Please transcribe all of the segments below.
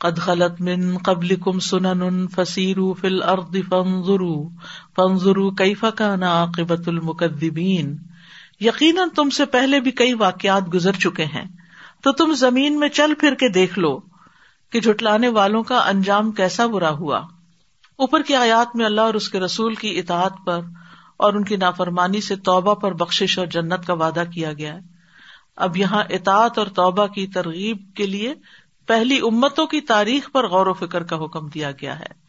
قد خلط من قبل کم سنن فصیرو فل ارد فنظرو فنظرو کئی فکان عاقبت المقدبین یقیناً تم سے پہلے بھی کئی واقعات گزر چکے ہیں۔ تو تم زمین میں چل پھر کے دیکھ لو کہ جھٹلانے والوں کا انجام کیسا برا ہوا۔ اوپر کی آیات میں اللہ اور اس کے رسول کی اطاعت پر اور ان کی نافرمانی سے توبہ پر بخش اور جنت کا وعدہ کیا گیا۔ ہے اب یہاں اطاعت اور توبہ کی ترغیب کے لیے پہلی امتوں کی تاریخ پر غور و فکر کا حکم دیا گیا ہے۔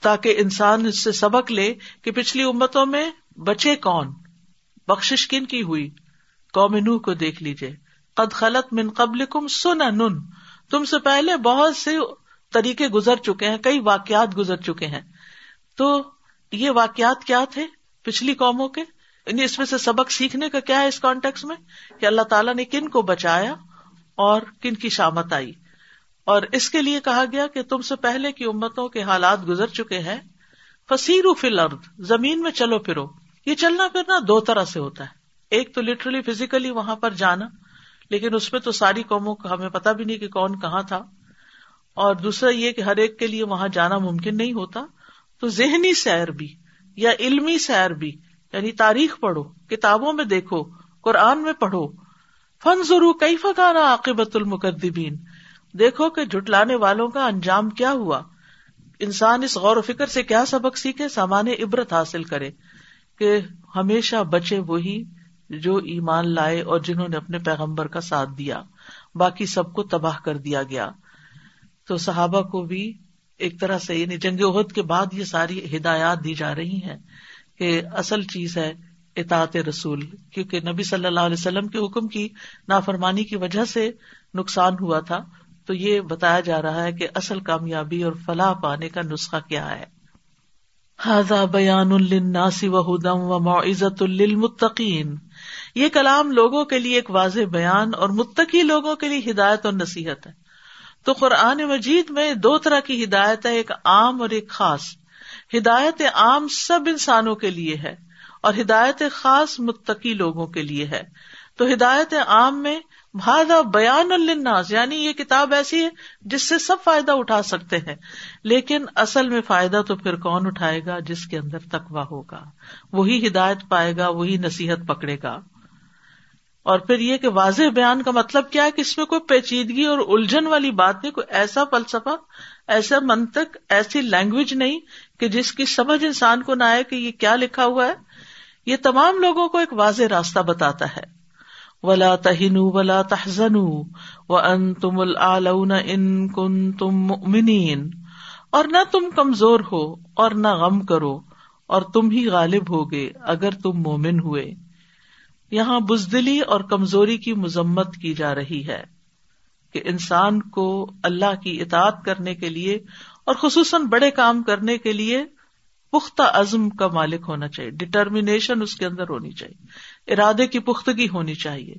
تاکہ انسان اس سے سبق لے کہ پچھلی امتوں میں بچے کون بخش کن کی ہوئی؟ قوم نوح کو دیکھ لیجیے قد خلط من قبل کم سن نن تم سے پہلے بہت سے طریقے گزر چکے ہیں، کئی واقعات گزر چکے ہیں۔ تو یہ واقعات کیا تھے پچھلی قوموں کے؟ یعنی اس میں سے سبق سیکھنے کا کیا ہے اس کانٹیکس میں؟ کہ اللہ تعالیٰ نے کن کو بچایا اور کن کی شامت آئی۔ اور اس کے لیے کہا گیا کہ تم سے پہلے کی امتوں کے حالات گزر چکے ہیں۔ فصیر فل ارد زمین میں چلو پھرو۔ یہ چلنا پھرنا دو طرح سے ہوتا ہے۔ ایک تو لٹرلی فزیکلی وہاں پر جانا، لیکن اس میں تو ساری قوموں کا ہمیں پتا بھی نہیں کہ کون کہاں تھا۔ اور دوسرا یہ کہ ہر ایک کے لیے وہاں جانا ممکن نہیں ہوتا۔ تو ذہنی سیر بھی یا علمی سیر بھی یعنی تاریخ پڑھو، کتابوں میں دیکھو، قرآن میں پڑھو۔ فن ضرور کئی فکانا عاقبت المقدبین دیکھو کہ جٹلانے والوں کا انجام کیا ہوا۔ انسان اس غور و فکر سے کیا سبق سیکھے؟ سامان عبرت حاصل کرے کہ ہمیشہ بچے وہی جو ایمان لائے اور جنہوں نے اپنے پیغمبر کا ساتھ دیا۔ باقی سب کو تباہ کر دیا گیا۔ تو صحابہ کو بھی ایک طرح سے یعنی جنگ عہد کے بعد یہ ساری ہدایات دی جا رہی ہیں کہ اصل چیز ہے اطاعت رسول۔ کیونکہ نبی صلی اللہ علیہ وسلم کے حکم کی نافرمانی کی وجہ سے نقصان ہوا تھا۔ تو یہ بتایا جا رہا ہے کہ اصل کامیابی اور فلاح پانے کا نسخہ کیا ہے۔ بیان الناسی و ہدم و معزت المتقین یہ کلام لوگوں کے لیے ایک واضح بیان اور متقی لوگوں کے لیے ہدایت اور نصیحت ہے۔ تو قرآن مجید میں دو طرح کی ہدایت ہے، ایک عام اور ایک خاص۔ ہدایت عام سب انسانوں کے لیے ہے اور ہدایت خاص متقی لوگوں کے لیے ہے۔ تو ہدایت عام میں بھادا بیان الناس یعنی یہ کتاب ایسی ہے جس سے سب فائدہ اٹھا سکتے ہیں، لیکن اصل میں فائدہ تو پھر کون اٹھائے گا؟ جس کے اندر تقوا ہوگا۔ وہی ہدایت پائے گا، وہی نصیحت پکڑے گا۔ اور پھر یہ کہ واضح بیان کا مطلب کیا ہے کہ اس میں کوئی پیچیدگی اور الجھن والی بات نہیں، کوئی ایسا فلسفہ، ایسا منطق، ایسی لینگویج نہیں کہ جس کی سمجھ انسان کو نہ آئے کہ یہ کیا لکھا ہوا ہے۔ یہ تمام لوگوں کو ایک واضح راستہ بتاتا ہے۔ ولا تہن ولا تحزن و ان تم ان کن تم منین اور نہ تم کمزور ہو اور نہ غم کرو اور تم ہی غالب ہوگے اگر تم مومن ہوئے۔ یہاں بزدلی اور کمزوری کی مذمت کی جا رہی ہے کہ انسان کو اللہ کی اطاعت کرنے کے لیے اور خصوصاً بڑے کام کرنے کے لیے پختہ عزم کا مالک ہونا چاہیے ڈٹرمینیشن اس کے اندر ہونی چاہیے۔ ارادے کی پختگی ہونی چاہیے۔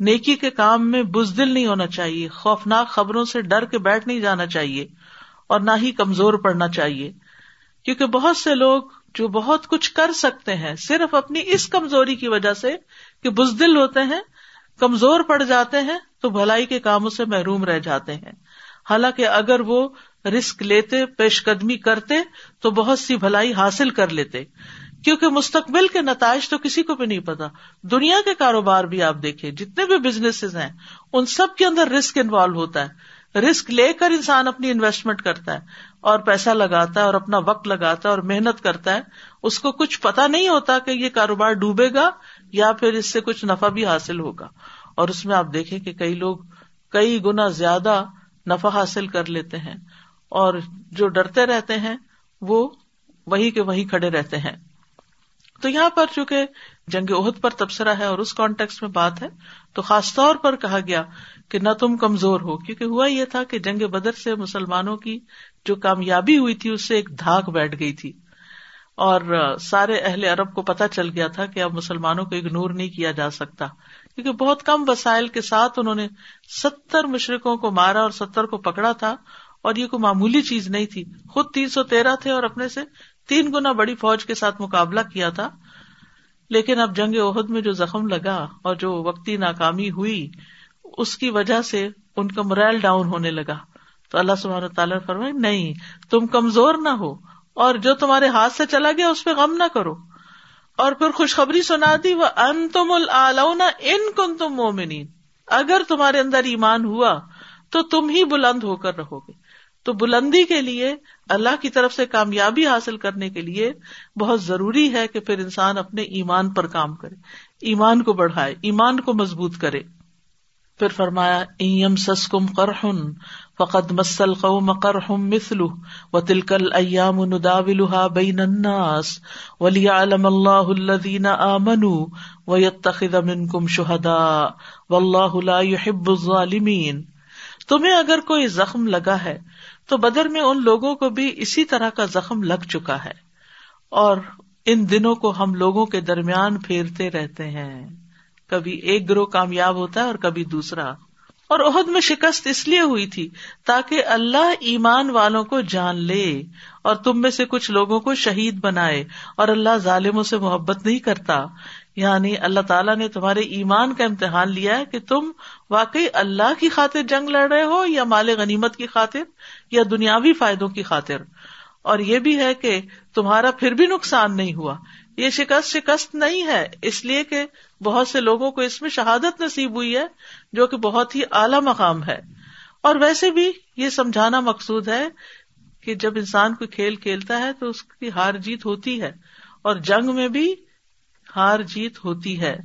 نیکی کے کام میں بزدل نہیں ہونا چاہیے۔ خوفناک خبروں سے ڈر کے بیٹھ نہیں جانا چاہیے اور نہ ہی کمزور پڑنا چاہیے۔ کیونکہ بہت سے لوگ جو بہت کچھ کر سکتے ہیں، صرف اپنی اس کمزوری کی وجہ سے کہ بزدل ہوتے ہیں، کمزور پڑ جاتے ہیں، تو بھلائی کے کاموں سے محروم رہ جاتے ہیں۔ حالانکہ اگر وہ رسک لیتے پیش قدمی کرتے، تو بہت سی بھلائی حاصل کر لیتے۔ کیونکہ مستقبل کے نتائج تو کسی کو بھی نہیں پتا۔ دنیا کے کاروبار بھی آپ دیکھیں، جتنے بھی بزنس ہیں، ان سب کے اندر رسک انوالو ہوتا ہے۔ رسک لے کر انسان اپنی انویسٹمنٹ کرتا ہے اور پیسہ لگاتا ہے اور اپنا وقت لگاتا ہے اور محنت کرتا ہے۔ اس کو کچھ پتا نہیں ہوتا کہ یہ کاروبار ڈوبے گا یا پھر اس سے کچھ نفع بھی حاصل ہوگا۔ اور اس میں آپ دیکھیں کہ کئی لوگ کئی گنا زیادہ نفع حاصل کر لیتے ہیں اور جو ڈرتے رہتے ہیں، وہ وہی کے وہی کھڑے رہتے ہیں۔ تو یہاں پر چونکہ جنگ عہد پر تبصرہ ہے اور اس کانٹیکس میں بات ہے، تو خاص طور پر کہا گیا کہ نہ تم کمزور ہو، کیونکہ ہوا یہ تھا کہ جنگ بدر سے مسلمانوں کی جو کامیابی ہوئی تھی، اس سے ایک دھاک بیٹھ گئی تھی۔ اور سارے اہل عرب کو پتا چل گیا تھا کہ اب مسلمانوں کو اگنور نہیں کیا جا سکتا۔ کیونکہ بہت کم وسائل کے ساتھ انہوں نے ستر مشرقوں کو مارا اور ستر کو پکڑا تھا، اور یہ کوئی معمولی چیز نہیں تھی۔ خود تین سو تیرہ تھے اور اپنے سے تین گنا بڑی فوج کے ساتھ مقابلہ کیا تھا، لیکن اب جنگ عہد میں جو زخم لگا اور جو وقتی ناکامی ہوئی، اس کی وجہ سے ان کا مرائل ڈاؤن ہونے لگا۔ تو اللہ سبحانہ تعالیٰ نے فرمائے نہیں، تم کمزور نہ ہو اور جو تمہارے ہاتھ سے چلا گیا، اس پہ غم نہ کرو۔ اور پھر خوشخبری سنا دی وہ ان تم ان کن تم مومنین اگر تمہارے اندر ایمان ہوا، تو تم ہی بلند ہو کر رہو گے۔ تو بلندی کے لیے اللہ کی طرف سے کامیابی حاصل کرنے کے لیے بہت ضروری ہے کہ پھر انسان اپنے ایمان پر کام کرے، ایمان کو بڑھائے، ایمان کو مضبوط کرے۔ پھر فرمایا ایم سسکم کرہن فقد مسل قوم کرہم مثلو و تلکل ایام نداولها بین الناس وليعلم الله الذين آمنوا ويتخذ منكم شهداء والله لا يحب الظالمين تمہیں اگر کوئی زخم لگا ہے تو بدر میں ان لوگوں کو بھی اسی طرح کا زخم لگ چکا ہے اور ان دنوں کو ہم لوگوں کے درمیان پھیرتے رہتے ہیں۔ کبھی ایک گروہ کامیاب ہوتا ہے اور کبھی دوسرا۔ اور عہد میں شکست اس لیے ہوئی تھی تاکہ اللہ ایمان والوں کو جان لے اور تم میں سے کچھ لوگوں کو شہید بنائے اور اللہ ظالموں سے محبت نہیں کرتا۔ یعنی اللہ تعالیٰ نے تمہارے ایمان کا امتحان لیا ہے کہ تم واقعی اللہ کی خاطر جنگ لڑ رہے ہو یا مال غنیمت کی خاطر یا دنیاوی فائدوں کی خاطر۔ اور یہ بھی ہے کہ تمہارا پھر بھی نقصان نہیں ہوا۔ یہ شکست شکست نہیں ہے، اس لیے کہ بہت سے لوگوں کو اس میں شہادت نصیب ہوئی ہے، جو کہ بہت ہی اعلی مقام ہے۔ اور ویسے بھی یہ سمجھانا مقصود ہے کہ جب انسان کوئی کھیل کھیلتا ہے تو اس کی ہار جیت ہوتی ہے۔ اور جنگ میں بھی ہار جیت ہوتی ہے۔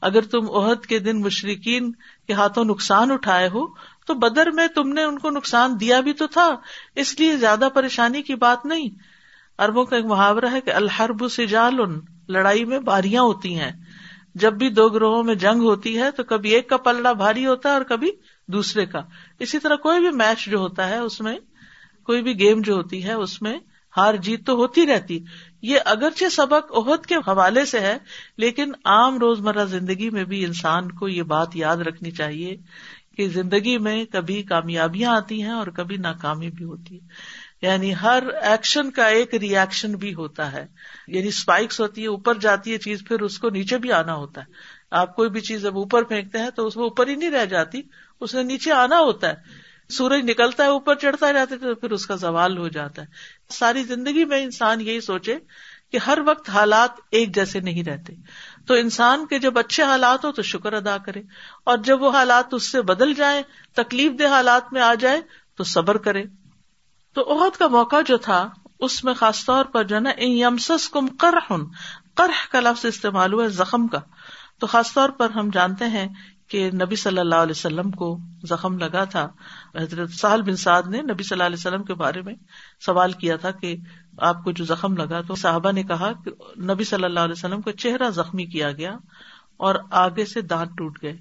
اگر تم عہد کے دن مشرقین کے ہاتھوں نقصان اٹھائے ہو، تو بدر میں تم نے ان کو نقصان دیا بھی تو تھا۔ اس لیے زیادہ پریشانی کی بات نہیں۔ اربوں کا ایک محاورہ ہے کہ الحرب سے جال لڑائی میں باریاں ہوتی ہیں۔ جب بھی دو گروہوں میں جنگ ہوتی ہے، تو کبھی ایک کا پلڑا بھاری ہوتا ہے اور کبھی دوسرے کا۔ اسی طرح کوئی بھی میچ جو ہوتا ہے، اس میں کوئی بھی گیم جو ہوتی ہے، اس میں ہار جیت تو ہوتی رہتی۔ یہ اگرچہ سبق عہد کے حوالے سے ہے، لیکن عام روزمرہ زندگی میں بھی انسان کو یہ بات یاد رکھنی چاہیے کہ زندگی میں کبھی کامیابیاں آتی ہیں اور کبھی ناکامی بھی ہوتی ہے۔ یعنی ہر ایکشن کا ایک ریئیکشن بھی ہوتا ہے۔ یعنی اسپائکس ہوتی ہے اوپر جاتی ہے چیز، پھر اس کو نیچے بھی آنا ہوتا ہے۔ آپ کوئی بھی چیز جب اوپر پھینکتے ہیں تو اس میں اوپر ہی نہیں رہ جاتی، اس نے نیچے آنا ہوتا ہے۔ سورج نکلتا ہے، اوپر چڑھتا جاتا ہے تو پھر اس کا زوال ہو جاتا ہے۔ ساری زندگی میں انسان یہی سوچے کہ ہر وقت حالات ایک جیسے نہیں رہتے۔ تو انسان کے جب اچھے حالات ہو تو شکر ادا کرے۔ اور جب وہ حالات اس سے بدل جائیں، تکلیف دہ حالات میں آ جائے تو صبر کرے۔ تو عہد کا موقع جو تھا، اس میں خاص طور پر جو ہے نا یمسس کم کرہ کرہ کا لفظ استعمال ہوا زخم کا۔ تو خاص طور پر ہم جانتے ہیں کہ نبی صلی اللہ علیہ وسلم کو زخم لگا تھا۔ حضرت سہل بن سعد نے نبی صلی اللہ علیہ وسلم کے بارے میں سوال کیا تھا کہ آپ کو جو زخم لگا تو صحابہ نے کہا کہ نبی صلی اللہ علیہ وسلم کا چہرہ زخمی کیا گیا اور آگے سے دانت ٹوٹ گئے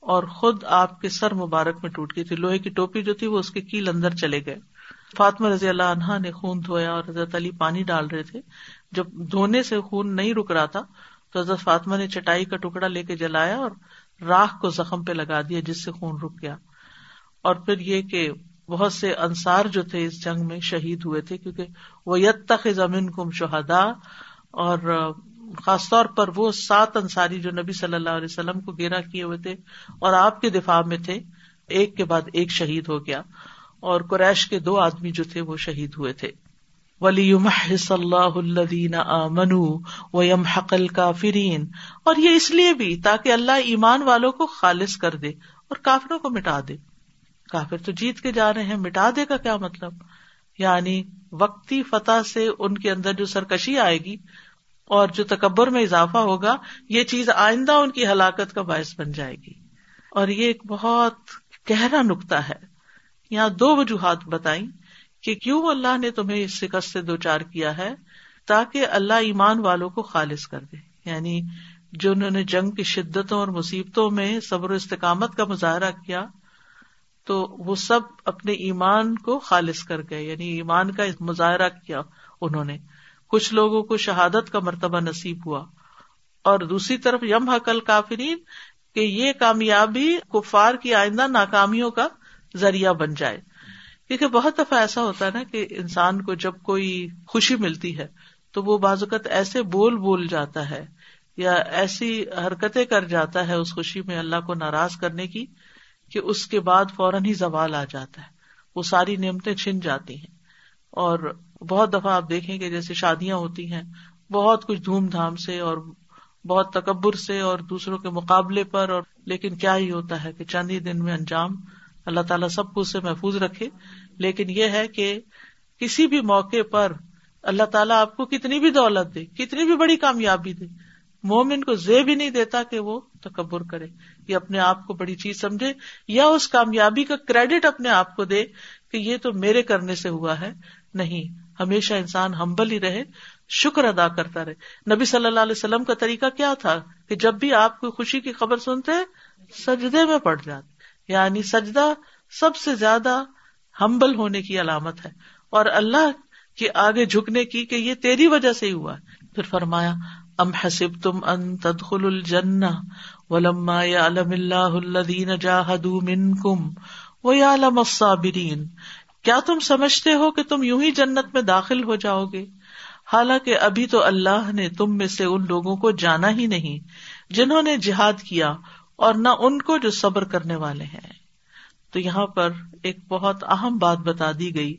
اور خود آپ کے سر مبارک میں ٹوٹ گئی تھی۔ لوہے کی ٹوپی جو تھی وہ اس کے کیل اندر چلے گئے۔ فاطمہ رضی اللہ عنہا نے خون دھویا اور حضرت علی پانی ڈال رہے تھے۔ جب دھونے سے خون نہیں رک رہا تھا تو حضرت فاطمہ نے چٹائی کا ٹکڑا لے کے جلایا اور راکھ کو زخم پہ لگا دیا جس سے خون رک گیا۔ اور پھر یہ کہ بہت سے انصار جو تھے اس جنگ میں شہید ہوئے تھے کیونکہ وہ یت تک زمین کم شہدا اور خاص طور پر وہ سات انصاری جو نبی صلی اللہ علیہ وسلم کو گیرا کیے ہوئے تھے اور آپ کے دفاع میں تھے، ایک کے بعد ایک شہید ہو گیا۔ اور قریش کے دو آدمی جو تھے وہ شہید ہوئے تھے۔ ولی اللہ الدین منو و یم حقل کا فرین اور یہ اس لیے بھی تاکہ اللہ ایمان والوں کو خالص کر دے اور کافروں کو مٹا دے۔ کافر تو جیت کے جا رہے ہیں، مٹا دے کا کیا مطلب؟ یعنی وقتی فتح سے ان کے اندر جو سرکشی آئے گی اور جو تکبر میں اضافہ ہوگا، یہ چیز آئندہ ان کی ہلاکت کا باعث بن جائے گی۔ اور یہ ایک بہت گہرا نقطہ ہے۔ یہاں دو وجوہات بتائی کہ کیوں اللہ نے تمہیں اس شکست سے دو چار کیا ہے تاکہ اللہ ایمان والوں کو خالص کر دے یعنی جو انہوں نے جنگ کی شدتوں اور مصیبتوں میں صبر و استقامت کا مظاہرہ کیا، تو وہ سب اپنے ایمان کو خالص کر گئے یعنی ایمان کا مظاہرہ کیا انہوں نے۔ کچھ لوگوں کو شہادت کا مرتبہ نصیب ہوا۔ اور دوسری طرف یم حقل کافرین کہ یہ کامیابی کفار کی آئندہ ناکامیوں کا ذریعہ بن جائے۔ کیونکہ بہت دفعہ ایسا ہوتا ہے نا کہ انسان کو جب کوئی خوشی ملتی ہے تو وہ بعض اوقات ایسے بول بول جاتا ہے یا ایسی حرکتیں کر جاتا ہے اس خوشی میں اللہ کو ناراض کرنے کی کہ اس کے بعد فوراً ہی زوال آ جاتا ہے۔ وہ ساری نعمتیں چھن جاتی ہیں۔ اور بہت دفعہ آپ دیکھیں کہ جیسے شادیاں ہوتی ہیں، بہت کچھ دھوم دھام سے اور بہت تکبر سے اور دوسروں کے مقابلے پر اور لیکن کیا ہی ہوتا ہے کہ چند ہی دن میں انجام اللہ تعالیٰ سب کو اس سے محفوظ رکھے۔ لیکن یہ ہے کہ کسی بھی موقع پر اللہ تعالیٰ آپ کو کتنی بھی دولت دے، کتنی بھی بڑی کامیابی دے، مومن کو زے بھی نہیں دیتا کہ وہ تکبر کرے، یا اپنے آپ کو بڑی چیز سمجھے، یا اس کامیابی کا کریڈٹ اپنے آپ کو دے کہ یہ تو میرے کرنے سے ہوا ہے۔ نہیں، ہمیشہ انسان ہمبل ہی رہے، شکر ادا کرتا رہے۔ نبی صلی اللہ علیہ وسلم کا طریقہ کیا تھا کہ جب بھی آپ کو خوشی کی خبر سنتے سجدے میں پڑ جاتے یعنی سجدہ سب سے زیادہ ہمبل ہونے کی علامت ہے۔ اور اللہ کے آگے جھکنے کی کہ یہ تیری وجہ سے ہی ہوا۔ پھر فرمایا، ام حسب تم ان تدخل الجن ولما يعلم الله الذين جاهدوا منكم ويعلم الصابرين کیا تم سمجھتے ہو کہ تم یوں ہی جنت میں داخل ہو جاؤ گے؟ حالانکہ ابھی تو اللہ نے تم میں سے ان لوگوں کو جانا ہی نہیں، جنہوں نے جہاد کیا اور نہ ان کو جو صبر کرنے والے ہیں۔ تو یہاں پر ایک بہت اہم بات بتا دی گئی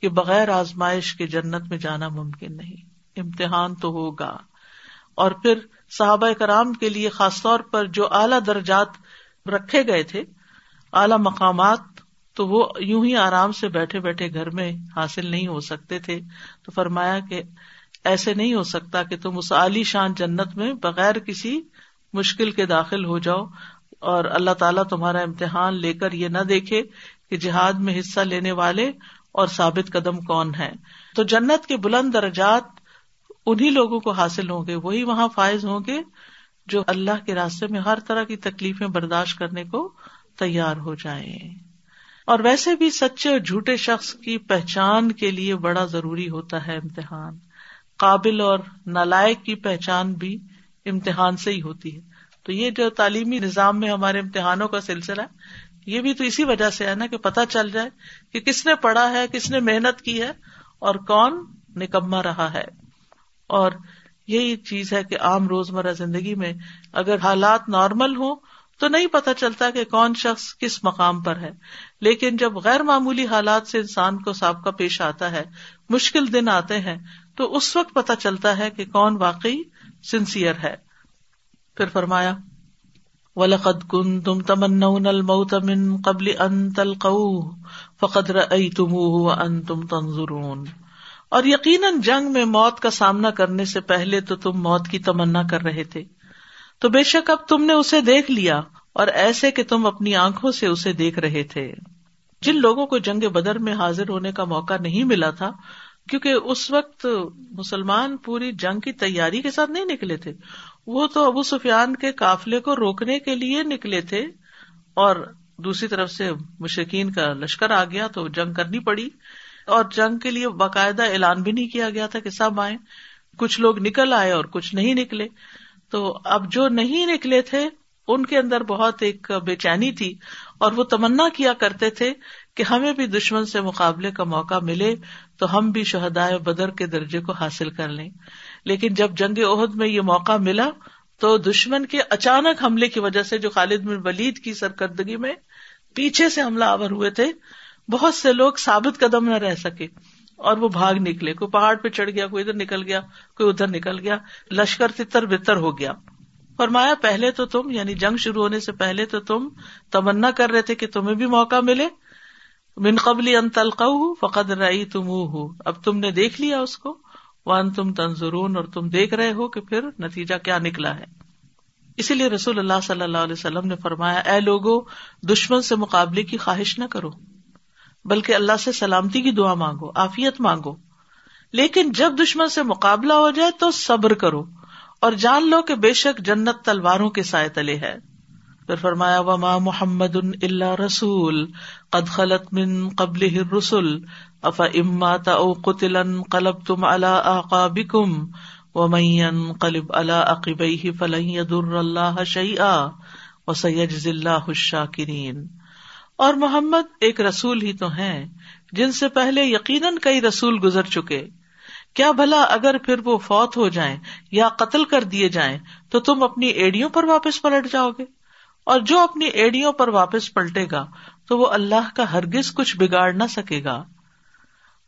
کہ بغیر آزمائش کے جنت میں جانا ممکن نہیں۔ امتحان تو ہوگا۔ اور پھر صحابہ کرام کے لیے خاص طور پر جو اعلیٰ درجات رکھے گئے تھے، اعلی مقامات، تو وہ یوں ہی آرام سے بیٹھے بیٹھے گھر میں حاصل نہیں ہو سکتے تھے۔ تو فرمایا کہ ایسے نہیں ہو سکتا کہ تم اس عالی شان جنت میں بغیر کسی مشکل کے داخل ہو جاؤ اور اللہ تعالیٰ تمہارا امتحان لے کر یہ نہ دیکھے کہ جہاد میں حصہ لینے والے اور ثابت قدم کون ہے تو جنت کے بلند درجات انہیں لوگوں کو حاصل ہوں گے، وہی وہاں فائز ہوں گے جو اللہ کے راستے میں ہر طرح کی تکلیفیں برداشت کرنے کو تیار ہو جائیں۔ اور ویسے بھی سچے اور جھوٹے شخص کی پہچان کے لیے بڑا ضروری ہوتا ہے امتحان۔ قابل اور نالائق کی پہچان بھی امتحان سے ہی ہوتی ہے۔ تو یہ جو تعلیمی نظام میں ہمارے امتحانوں کا سلسلہ ہے، یہ بھی تو اسی وجہ سے ہے نا کہ پتا چل جائے کہ کس نے پڑھا ہے، کس نے محنت کی ہے اور کون نکما رہا ہے۔ اور یہی چیز ہے کہ عام روزمرہ زندگی میں اگر حالات نارمل ہوں تو نہیں پتا چلتا کہ کون شخص کس مقام پر ہے۔ لیکن جب غیر معمولی حالات سے انسان کو سابقہ پیش آتا ہے، مشکل دن آتے ہیں، تو اس وقت پتا چلتا ہے کہ کون واقعی سنسیئر ہے۔ پھر فرمایا، ولقد کن تم تمن الموت من قبل ان تلقوه فقد رأيتموه وانتم تنظرون۔ اور یقیناً جنگ میں موت کا سامنا کرنے سے پہلے تو تم موت کی تمنا کر رہے تھے۔ تو بے شک اب تم نے اسے دیکھ لیا اور ایسے کہ تم اپنی آنکھوں سے اسے دیکھ رہے تھے۔ جن لوگوں کو جنگ بدر میں حاضر ہونے کا موقع نہیں ملا تھا کیونکہ اس وقت مسلمان پوری جنگ کی تیاری کے ساتھ نہیں نکلے تھے۔ وہ تو ابو سفیان کے قافلے کو روکنے کے لیے نکلے تھے اور دوسری طرف سے مشکین کا لشکر آ گیا تو جنگ کرنی پڑی اور جنگ کے لیے باقاعدہ اعلان بھی نہیں کیا گیا تھا کہ سب آئے کچھ لوگ نکل آئے اور کچھ نہیں نکلے۔ تو اب جو نہیں نکلے تھے، ان کے اندر بہت ایک بے چینی تھی اور وہ تمنا کیا کرتے تھے کہ ہمیں بھی دشمن سے مقابلے کا موقع ملے تو ہم بھی شہدائے بدر کے درجے کو حاصل کر لیں۔ لیکن جب جنگ عہد میں یہ موقع ملا تو دشمن کے اچانک حملے کی وجہ سے جو خالد بن ولید کی سرکردگی میں پیچھے سے حملہ آور ہوئے تھے، بہت سے لوگ ثابت قدم نہ رہ سکے اور وہ بھاگ نکلے۔ کوئی پہاڑ پہ چڑھ گیا، کوئی ادھر نکل گیا، کوئی ادھر نکل گیا، لشکر تتر بتر ہو گیا۔ فرمایا، پہلے تو تم یعنی جنگ شروع ہونے سے پہلے تو تم تمنا کر رہے تھے کہ تمہیں بھی موقع ملے۔ من قبل ان تلق فقد رئی تم اب تم نے دیکھ لیا اس کو. ون تم تنظرون اور تم دیکھ رہے ہو کہ پھر نتیجہ کیا نکلا ہے. اسی لیے رسول اللہ صلی اللہ علیہ وسلم نے فرمایا، اے لوگو، دشمن سے مقابلے کی خواہش نہ کرو، بلکہ اللہ سے سلامتی کی دعا مانگو آفیت مانگو۔ لیکن جب دشمن سے مقابلہ ہو جائے تو صبر کرو اور جان لو کہ بے شک جنت تلواروں کے سائے تلے ہے۔ پھر فرمایا، وما محمد اللہ رسول قد خلط من قبل رسول اف اما او قطل قلب تم اللہ آقا و قلب اللہ عقب فلح در اللہ شعیٰ و سید اللہ شاکرین اور محمد ایک رسول ہی تو ہیں، جن سے پہلے یقیناً کئی رسول گزر چکے۔ کیا بھلا اگر پھر وہ فوت ہو جائیں یا قتل کر دیے جائیں، تو تم اپنی ایڈیوں پر واپس پلٹ جاؤ گے۔ اور جو اپنی ایڈیوں پر واپس پلٹے گا تو وہ اللہ کا ہرگز کچھ بگاڑ نہ سکے گا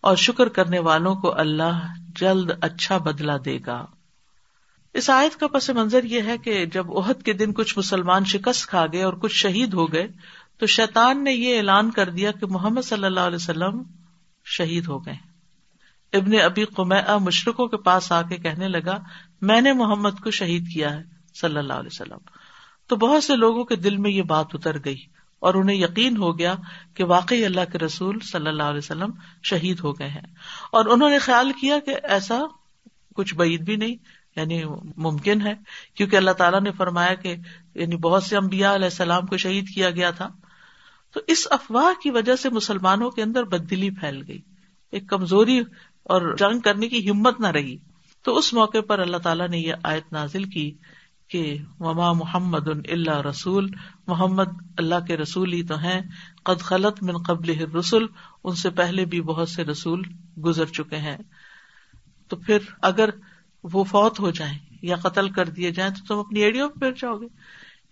اور شکر کرنے والوں کو اللہ جلد اچھا بدلا دے گا۔ اس آیت کا پس منظر یہ ہے کہ جب عہد کے دن کچھ مسلمان شکست کھا گئے اور کچھ شہید ہو گئے تو شیطان نے یہ اعلان کر دیا کہ محمد صلی اللہ علیہ وسلم شہید ہو گئے۔ ابن ابی قمع مشرقوں کے پاس آ کے کہنے لگا، میں نے محمد کو شہید کیا ہے صلی اللہ علیہ وسلم۔ تو بہت سے لوگوں کے دل میں یہ بات اتر گئی اور انہیں یقین ہو گیا کہ واقعی اللہ کے رسول صلی اللہ علیہ وسلم شہید ہو گئے ہیں۔ اور انہوں نے خیال کیا کہ ایسا کچھ بعید بھی نہیں یعنی ممکن ہے، کیونکہ اللہ تعالیٰ نے فرمایا کہ یعنی بہت سے امبیا علیہ السلام کو شہید کیا گیا تھا۔ تو اس افواہ کی وجہ سے مسلمانوں کے اندر بدلی پھیل گئی۔ ایک کمزوری اور جنگ کرنے کی ہمت نہ رہی۔ تو اس موقع پر اللہ تعالیٰ نے یہ آیت نازل کی کہ وما محمد اللہ رسول، محمد اللہ کے رسول ہی تو ہیں۔ قد خلط من قبل رسول ان سے پہلے بھی بہت سے رسول گزر چکے ہیں۔ تو پھر اگر وہ فوت ہو جائیں یا قتل کر دیے جائیں تو تم اپنی ایڈیو پہ پھر جاؤ گے۔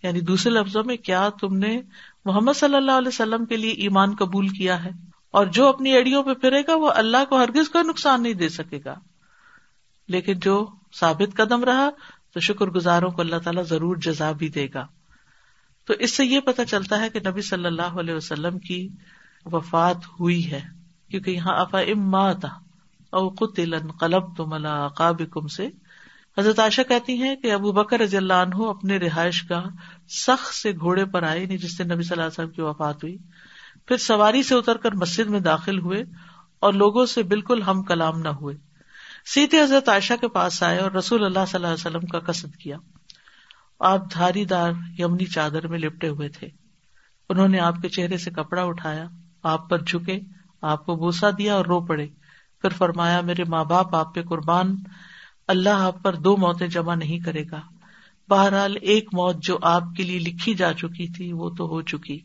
یعنی دوسرے لفظوں میں کیا تم نے محمد صلی اللہ علیہ وسلم کے لیے ایمان قبول کیا ہے؟ اور جو اپنی ایڈیوں پہ پھرے گا وہ اللہ کو ہرگز کوئی نقصان نہیں دے سکے گا۔ لیکن جو ثابت قدم رہا تو شکر گزاروں کو اللہ تعالیٰ ضرور جزا بھی دے گا۔ تو اس سے یہ پتا چلتا ہے کہ نبی صلی اللہ علیہ وسلم کی وفات ہوئی ہے، کیونکہ یہاں افا تھا اوقل قلب تو ملا کم سے۔ حضرت عائشہ کہتی ہیں کہ ابو بکر رضی اللہ عنہ اپنے رہائش گاہ سخت سے گھوڑے پر آئے نہیں جس سے نبی صلی اللہ علیہ وسلم کی وفات ہوئی۔ پھر سواری سے اتر کر مسجد میں داخل ہوئے اور لوگوں سے بالکل ہم کلام نہ ہوئے۔ سیتے حضرت عائشہ کے پاس آئے اور رسول اللہ صلی اللہ علیہ وسلم کا قصد کیا۔ آپ دھاری دار یمنی چادر میں لپٹے ہوئے تھے۔ انہوں نے آپ کے چہرے سے کپڑا اٹھایا، آپ پر جھکے، آپ کو بوسا دیا اور رو پڑے۔ پھر فرمایا، میرے ماں باپ، آپ پہ قربان، اللہ آپ پر دو موتیں جمع نہیں کرے گا۔ بہرحال ایک موت جو آپ کے لیے لکھی جا چکی تھی، وہ تو ہو چکی۔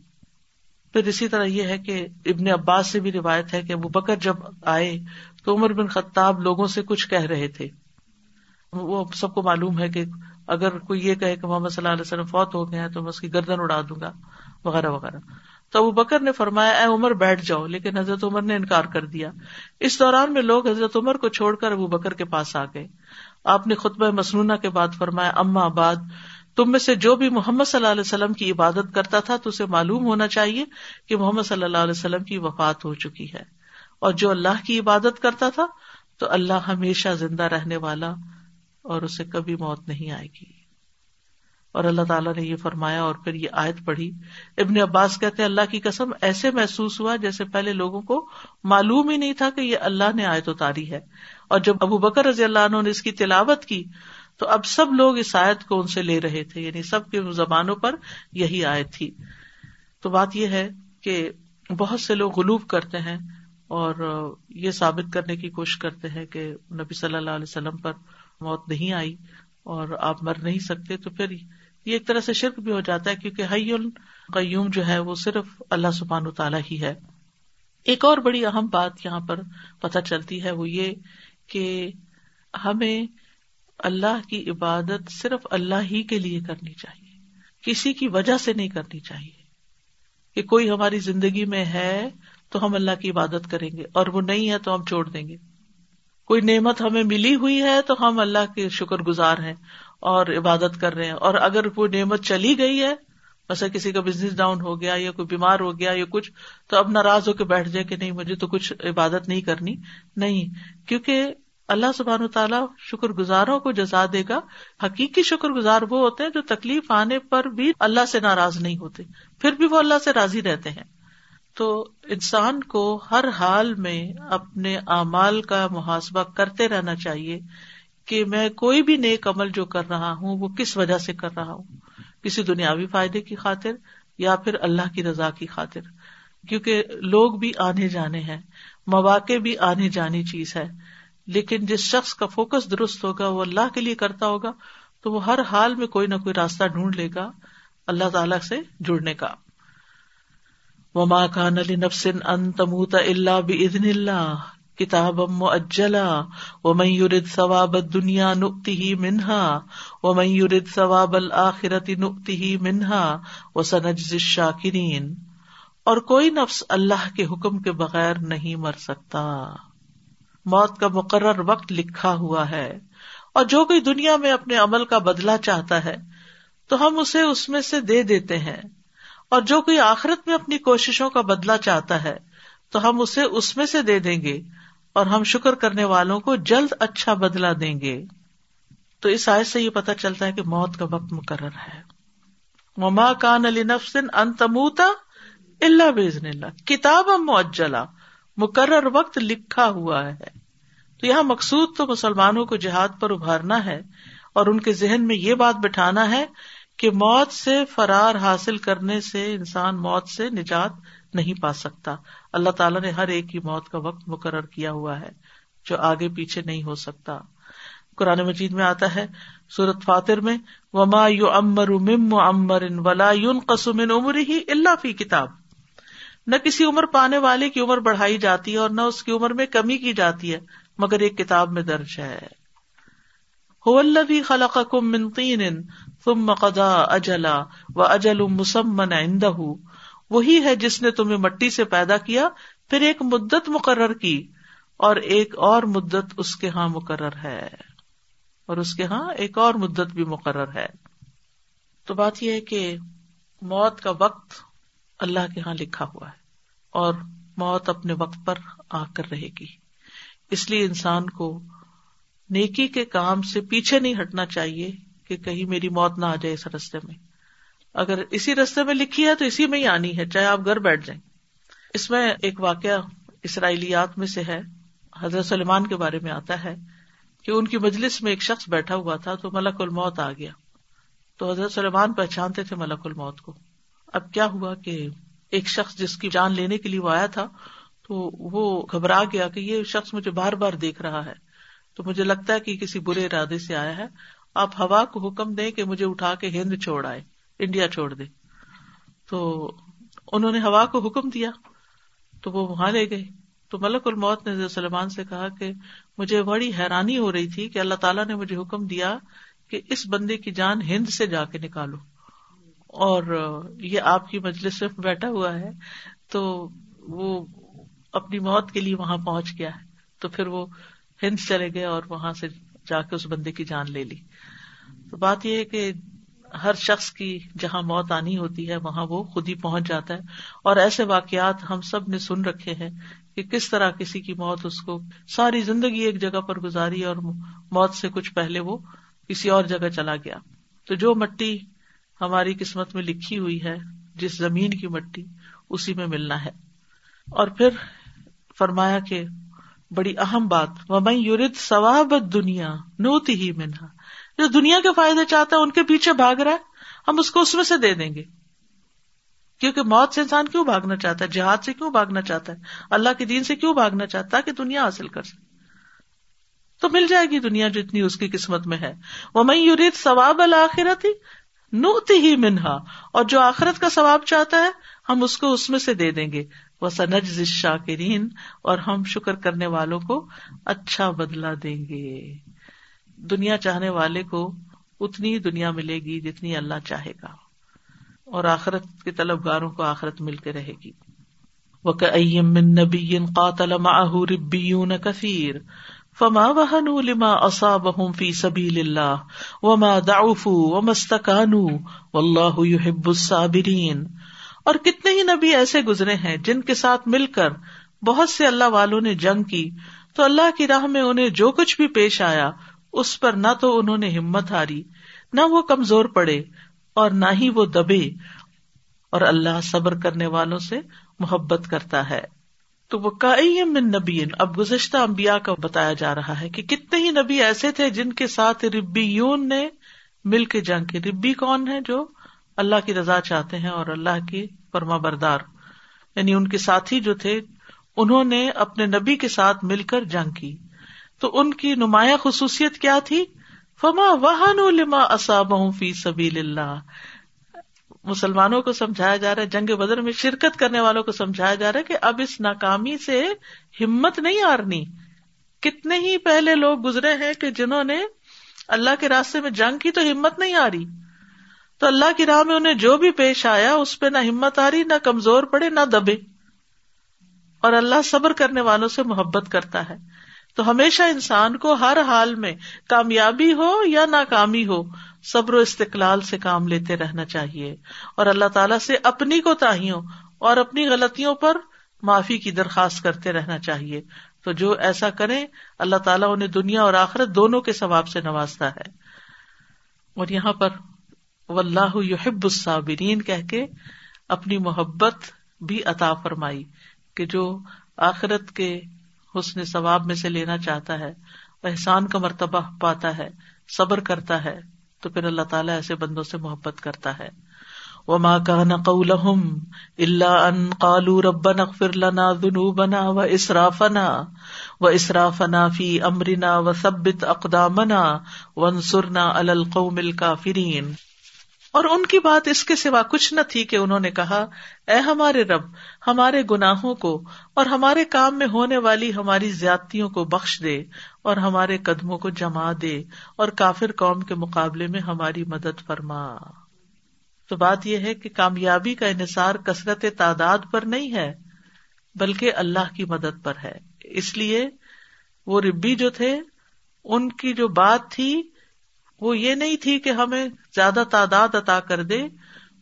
پھر اسی طرح یہ ہے کہ ابن عباس سے بھی روایت ہے کہ وہ بکر جب آئے تو عمر بن خطاب لوگوں سے کچھ کہہ رہے تھے۔ وہ سب کو معلوم ہے کہ اگر کوئی یہ کہے کہ محمد صلی اللہ علیہ وسلم فوت ہو گیا تو میں اس کی گردن اڑا دوں گا، وغیرہ وغیرہ۔ تو وہ بکر نے فرمایا، اے عمر بیٹھ جاؤ۔ لیکن حضرت عمر نے انکار کر دیا۔ اس دوران میں لوگ حضرت عمر کو چھوڑ کر ابو بکر کے پاس آ گئے۔ آپ نے خطبہ مصنوع کے بعد فرمایا، اما آباد، تم میں سے جو بھی محمد صلی اللہ علیہ وسلم کی عبادت کرتا تھا تو اسے معلوم ہونا چاہیے کہ محمد صلی اللہ علیہ وسلم کی وفات ہو چکی ہے۔ اور جو اللہ کی عبادت کرتا تھا، تو اللہ ہمیشہ زندہ رہنے والا اور اسے کبھی موت نہیں آئے گی۔ اور اللہ تعالیٰ نے یہ فرمایا اور پھر یہ آیت پڑھی۔ ابن عباس کہتے اللہ کی قسم ایسے محسوس ہوا جیسے پہلے لوگوں کو معلوم ہی نہیں تھا کہ یہ اللہ نے آیت اتاری ہے۔ اور جب ابو بکر رضی اللہ عنہ نے اس کی تلاوت کی، تو اب سب لوگ اس آیت کو ان سے لے رہے تھے یعنی سب کے زبانوں پر یہی آیت تھی۔ تو بات یہ ہے کہ بہت سے لوگ غلوب کرتے ہیں۔ اور یہ ثابت کرنے کی کوشش کرتے ہیں کہ نبی صلی اللہ علیہ وسلم پر موت نہیں آئی اور آپ مر نہیں سکتے تو پھر یہ ایک طرح سے شرک بھی ہو جاتا ہے کیونکہ حی القیوم جو ہے وہ صرف اللہ سبحان تعالیٰ ہی ہے۔ ایک اور بڑی اہم بات یہاں پر پتہ چلتی ہے وہ یہ کہ ہمیں اللہ کی عبادت صرف اللہ ہی کے لیے کرنی چاہیے۔ کسی کی وجہ سے نہیں کرنی چاہیے کہ کوئی ہماری زندگی میں ہے تو ہم اللہ کی عبادت کریں گے اور وہ نہیں ہے تو ہم چھوڑ دیں گے۔ کوئی نعمت ہمیں ملی ہوئی ہے تو ہم اللہ کے شکر گزار ہیں اور عبادت کر رہے ہیں۔ اور اگر کوئی نعمت چلی گئی ہے ویسے کسی کا بزنس ڈاؤن ہو گیا یا کوئی بیمار ہو گیا یا کچھ، تو اب ناراض ہو کے بیٹھ جائے کہ نہیں، مجھے تو کچھ عبادت نہیں کرنی۔ نہیں، کیونکہ اللہ سبحان تعالیٰ شکر گزاروں کو جزا دے گا۔ حقیقی شکر گزار وہ ہوتے ہیں جو تکلیف آنے پر بھی اللہ سے ناراض نہیں ہوتے۔ پھر بھی وہ اللہ سے راضی رہتے ہیں۔ تو انسان کو ہر حال میں اپنے اعمال کا محاسبہ کرتے رہنا چاہیے کہ میں کوئی بھی نیک عمل جو کر رہا ہوں، وہ کس وجہ سے کر رہا ہوں؟ کسی دنیاوی فائدے کی خاطر یا پھر اللہ کی رضا کی خاطر؟ کیونکہ لوگ بھی آنے جانے ہیں، مواقع بھی آنے جانی چیز ہے، لیکن جس شخص کا فوکس درست ہوگا، وہ اللہ کے لیے کرتا ہوگا، تو وہ ہر حال میں کوئی نہ کوئی راستہ ڈھونڈ لے گا، اللہ تعالی سے جڑنے کا۔ وما كان لنفس ان تموت الا باذن الله كتابا مؤجلا ومن يرد ثواب الدنيا نؤته منها ومن يرد ثواب الاخره نؤته منها وسنجزي الشاكرين اور کوئی نفس اللہ کے حکم کے بغیر نہیں مر سکتا۔ موت کا مقرر وقت لکھا ہوا ہے۔ اور جو کوئی دنیا میں اپنے عمل کا بدلا چاہتا ہے، تو ہم اسے اس میں سے دے دیتے ہیں۔ اور جو کوئی آخرت میں اپنی کوششوں کا بدلا چاہتا ہے، تو ہم اسے اس میں سے دے دیں گے اور ہم شکر کرنے والوں کو جلد اچھا بدلا دیں گے۔ تو اس آئے سے یہ پتا چلتا ہے کہ موت کا وقت مقرر ہے۔ مما کان علی نفسن انتموتا اللہ بزن اللہ کتاب معجلا مقرر وقت لکھا ہوا ہے۔ تو یہاں مقصود تو مسلمانوں کو جہاد پر ابھارنا ہے اور ان کے ذہن میں یہ بات بٹھانا ہے کہ موت سے فرار حاصل کرنے سے انسان موت سے نجات نہیں پا سکتا۔ اللہ تعالیٰ نے ہر ایک کی موت کا وقت مقرر کیا ہوا ہے جو آگے پیچھے نہیں ہو سکتا۔ قرآن مجید میں آتا ہے سورت فاتر میں، وما یو امر مم امر ولا یون قسم عمر ہی اللہ فی کتاب نہ کسی عمر پانے والے کی عمر بڑھائی جاتی ہے اور نہ اس کی عمر میں کمی کی جاتی ہے، مگر ایک کتاب میں درج ہے۔ خلق کم منتین ثم قضا اجلا و اجل مسمن عندہ وہی ہے جس نے تمہیں مٹی سے پیدا کیا، پھر ایک مدت مقرر کی اور ایک اور مدت اس کے ہاں مقرر ہے اور اس کے ہاں ایک اور مدت بھی مقرر ہے۔ تو بات یہ ہے کہ موت کا وقت اللہ کے ہاں لکھا ہوا ہے اور موت اپنے وقت پر آ کر رہے گی۔ اس لیے انسان کو نیکی کے کام سے پیچھے نہیں ہٹنا چاہیے۔ کہ کہیں میری موت نہ آ جائے اس رستے میں۔ اگر اسی رستے میں لکھی ہے تو اسی میں ہی آنی ہے، چاہے آپ گھر بیٹھ جائیں۔ اس میں ایک واقعہ اسرائیلیات میں سے ہے، حضرت سلمان کے بارے میں آتا ہے کہ ان کی مجلس میں ایک شخص بیٹھا ہوا تھا تو ملک الموت آ گیا۔ تو حضرت سلمان پہچانتے تھے ملک الموت کو۔ اب کیا ہوا کہ ایک شخص جس کی جان لینے کے لیے وہ آیا تھا، تو وہ گھبرا گیا کہ یہ شخص مجھے بار بار دیکھ رہا ہے۔ تو مجھے لگتا ہے کہ کسی برے ارادے سے آیا ہے۔ آپ ہوا کو حکم دیں کہ مجھے اٹھا کے ہند چھوڑ آئے، انڈیا چھوڑ دے۔ تو انہوں نے ہوا کو حکم دیا، تو وہ وہاں لے گئے۔ تو ملک الموت نے سلمان سے کہا کہ مجھے بڑی حیرانی ہو رہی تھی کہ اللہ تعالیٰ نے مجھے حکم دیا کہ اس بندے کی جان ہند سے جا کے نکالو۔ اور یہ آپ کی مجلس میں بیٹھا ہوا ہے، تو وہ اپنی موت کے لیے وہاں پہنچ گیا ہے۔ تو پھر وہ ہند چلے گئے اور وہاں سے جا کے اس بندے کی جان لے لی۔ تو بات یہ ہے کہ ہر شخص کی جہاں موت آنی ہوتی ہے، وہاں وہ خود ہی پہنچ جاتا ہے۔ اور ایسے واقعات ہم سب نے سن رکھے ہیں کہ کس طرح کسی کی موت اس کو ساری زندگی ایک جگہ پر گزاری اور موت سے کچھ پہلے وہ کسی اور جگہ چلا گیا۔ تو جو مٹی ہماری قسمت میں لکھی ہوئی ہے، جس زمین کی مٹی، اسی میں ملنا ہے۔ اور پھر فرمایا کہ بڑی اہم بات میں یورت ثواب دنیا نوتی ہی منہا جو دنیا کے فائدے چاہتا ہے، ان کے پیچھے بھاگ رہا ہے، ہم اس کو اس میں سے دے دیں گے۔ کیونکہ موت سے انسان کیوں بھاگنا چاہتا ہے؟ جہاد سے کیوں بھاگنا چاہتا ہے؟ اللہ کے دین سے کیوں بھاگنا چاہتا ہے؟ کہ دنیا حاصل کر سکے۔ تو مل جائے گی دنیا جتنی اس کی قسمت میں ہے۔ وہ میں یورید ثواب الآخرت نوتی ہی منہا۔ اور جو آخرت کا ثواب چاہتا ہے، ہم اس کو اس میں سے دے دیں گے۔ وہ سنج شاکرین اور ہم شکر کرنے والوں کو اچھا بدلا دیں گے۔ دنیا چاہنے والے کو اتنی دنیا ملے گی جتنی اللہ چاہے گا۔ اور آخرت کے طلبگاروں کو آخرت ملتے رہے گی۔ وہ من نبی قاتل معه کثیر فما وهنوا لما اصابهم في سبيل الله وما ضعفوا وما استكانوا والله يحب الصابرين۔ اور کتنے ہی نبی ایسے گزرے ہیں جن کے ساتھ مل کر بہت سے اللہ والوں نے جنگ کی تو اللہ کی راہ میں انہیں جو کچھ بھی پیش آیا اس پر نہ تو انہوں نے ہمت ہاری، نہ وہ کمزور پڑے اور نہ ہی وہ دبے اور اللہ صبر کرنے والوں سے محبت کرتا ہے۔ تو وہ من نبی اب گزشتہ امبیا کا بتایا جا رہا ہے کہ کتنے ہی نبی ایسے تھے جن کے ساتھ ربی یون نے مل کے جنگ کی۔ ربی کون ہے جو اللہ کی رضا چاہتے ہیں اور اللہ کی پرما بردار؟ یعنی ان کے ساتھی جو تھے، انہوں نے اپنے نبی کے ساتھ مل کر جنگ کی۔ تو ان کی نمایاں خصوصیت کیا تھی؟ فما لما اصاب فی سبیل اللہ مسلمانوں کو سمجھایا جا رہا ہے، جنگ بدر میں شرکت کرنے والوں کو سمجھایا جا رہا ہے کہ اب اس ناکامی سے ہمت نہیں ہارنی۔ کتنے ہی پہلے لوگ گزرے ہیں کہ جنہوں نے اللہ کے راستے میں جنگ کی تو ہمت نہیں آ رہی تو اللہ کی راہ میں انہیں جو بھی پیش آیا، اس پہ نہ ہمت آ رہی نہ کمزور پڑے، نہ دبے۔ اور اللہ صبر کرنے والوں سے محبت کرتا ہے۔ تو ہمیشہ انسان کو ہر حال میں کامیابی ہو یا ناکامی ہو، صبر و استقلال سے کام لیتے رہنا چاہیے۔ اور اللہ تعالیٰ سے اپنی کو تاہیوں اور اپنی غلطیوں پر معافی کی درخواست کرتے رہنا چاہیے۔ تو جو ایسا کرے اللہ تعالیٰ انہیں دنیا اور آخرت دونوں کے ثواب سے نوازتا ہے۔ اور یہاں پر اللہ یحب الصابرین کہہ کے اپنی محبت بھی عطا فرمائی کہ جو آخرت کے حسن ثواب میں سے لینا چاہتا ہے، احسان کا مرتبہ پاتا ہے، صبر کرتا ہے، تو پھر اللہ تعالیٰ ایسے بندوں سے محبت کرتا ہے۔ وہ ماں کا نقول اللہ ان قالو ربن اغفر لنا ذنوبنا و اسرافنا و فی امرنا و اقدامنا وانصرنا علی القوم الکافرین اور ان کی بات اس کے سوا کچھ نہ تھی کہ انہوں نے کہا، اے ہمارے رب، ہمارے گناہوں کو اور ہمارے کام میں ہونے والی ہماری زیادتیوں کو بخش دے اور ہمارے قدموں کو جما دے اور کافر قوم کے مقابلے میں ہماری مدد فرما۔ تو بات یہ ہے کہ کامیابی کا انحصار کثرت تعداد پر نہیں ہے، بلکہ اللہ کی مدد پر ہے۔ اس لیے وہ ربی جو تھے، ان کی جو بات تھی وہ یہ نہیں تھی کہ ہمیں زیادہ تعداد عطا کر دے۔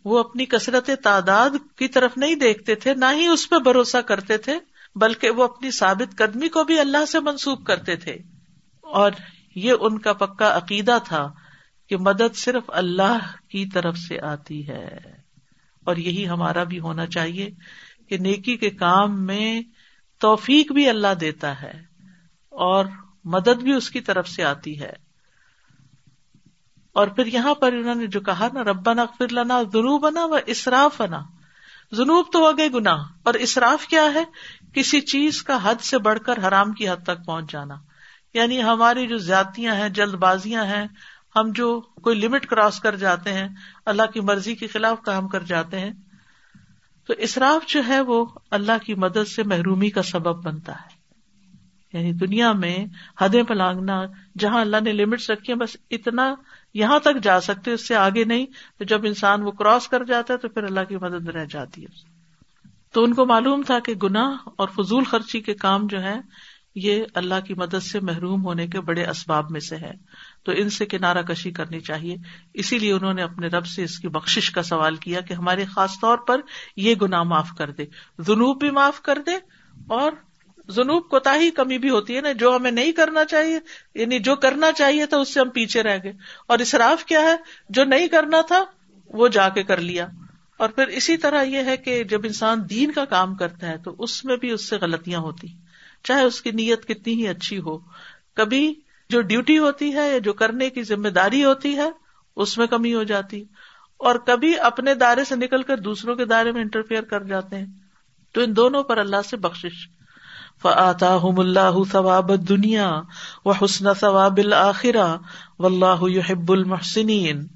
وہ اپنی کثرت تعداد کی طرف نہیں دیکھتے تھے، نہ ہی اس پہ بھروسہ کرتے تھے، بلکہ وہ اپنی ثابت قدمی کو بھی اللہ سے منسوخ کرتے تھے۔ اور یہ ان کا پکا عقیدہ تھا کہ مدد صرف اللہ کی طرف سے آتی ہے۔ اور یہی ہمارا بھی ہونا چاہیے کہ نیکی کے کام میں توفیق بھی اللہ دیتا ہے اور مدد بھی اس کی طرف سے آتی ہے۔ اور پھر یہاں پر انہوں نے جو کہا نا ربا نا لنا جنوب بنا و اصراف بنا جنوب تو ہو گئے گنا اور اصراف کیا ہے؟ کسی چیز کا حد سے بڑھ کر حرام کی حد تک پہنچ جانا۔ یعنی ہماری جو زیادتیاں ہیں، جلد بازیاں ہیں، ہم جو کوئی لمٹ کراس کر جاتے ہیں، اللہ کی مرضی کے خلاف کام کر جاتے ہیں۔ تو اصراف جو ہے وہ اللہ کی مدد سے محرومی کا سبب بنتا ہے۔ یعنی دنیا میں حدیں پلانگنا، جہاں اللہ نے لمٹس رکھی ہیں، بس اتنا یہاں تک جا سکتے، اس سے آگے نہیں، تو جب انسان وہ کراس کر جاتا ہے تو پھر اللہ کی مدد رہ جاتی ہے۔ تو ان کو معلوم تھا کہ گناہ اور فضول خرچی کے کام جو ہے یہ اللہ کی مدد سے محروم ہونے کے بڑے اسباب میں سے ہے تو ان سے کنارہ کشی کرنی چاہیے۔ اسی لیے انہوں نے اپنے رب سے اس کی بخش کا سوال کیا کہ ہمارے خاص طور پر یہ گناہ معاف کر دے۔ جنوب بھی معاف کر دے اور جنوب کوتا ہی کمی بھی ہوتی ہے نا، جو ہمیں نہیں کرنا چاہیے یعنی جو کرنا چاہیے تھا اس سے ہم پیچھے رہ گئے۔ اور اسراف کیا ہے؟ جو نہیں کرنا تھا، وہ جا کے کر لیا۔ اور پھر اسی طرح یہ ہے کہ جب انسان دین کا کام کرتا ہے، تو اس میں بھی اس سے غلطیاں ہوتی چاہے اس کی نیت کتنی ہی اچھی ہو۔ کبھی جو ڈیوٹی ہوتی ہے یا جو کرنے کی ذمہ داری ہوتی ہے، اس میں کمی ہو جاتی۔ اور کبھی اپنے دائرے سے نکل کر دوسروں کے دائرے میں انٹرفیئر کر جاتے ہیں۔ تو ان دونوں پر اللہ سے بخش فآتاہم اللہ ثواب دنیا و حسن ثواب الآخرہ واللہ يحب المحسنین۔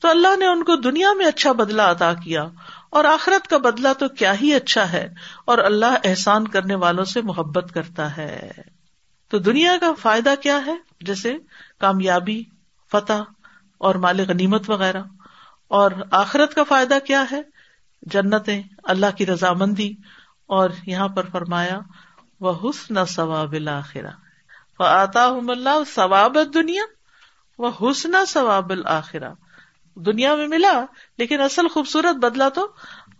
تو اللہ نے ان کو دنیا میں اچھا بدلا عطا کیا اور آخرت کا بدلا تو کیا ہی اچھا ہے اور اللہ احسان کرنے والوں سے محبت کرتا ہے۔ تو دنیا کا فائدہ کیا ہے؟ جیسے کامیابی، فتح اور مال غنیمت وغیرہ۔ اور آخرت کا فائدہ کیا ہے؟ جنتیں، اللہ کی رضامندی۔ اور یہاں پر فرمایا وہ حسن ثواب الآخرا وہ آتا اللہ ثواب دنیا وہ حسن ثواب الآخرا دنیا میں ملا، لیکن اصل خوبصورت بدلا تو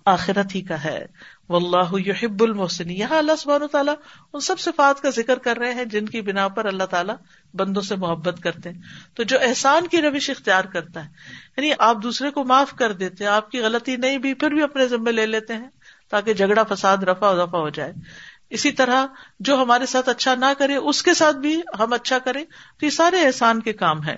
آخرت ہی کا ہے. وہ اللہ یحب المحسن یہاں اللہ سبحانہ تعالیٰ ان سب صفات کا ذکر کر رہے ہیں جن کی بنا پر اللہ تعالیٰ بندوں سے محبت کرتے ہیں. تو جو احسان کی روش اختیار کرتا ہے یعنی آپ دوسرے کو معاف کر دیتے آپ کی غلطی نہیں بھی، پھر بھی اپنے ذمے لے لیتے ہیں تاکہ جھگڑا، فساد رفا دفع ہو جائے۔ اسی طرح جو ہمارے ساتھ اچھا نہ کرے، اس کے ساتھ بھی ہم اچھا کریں، تو یہ سارے احسان کے کام ہیں۔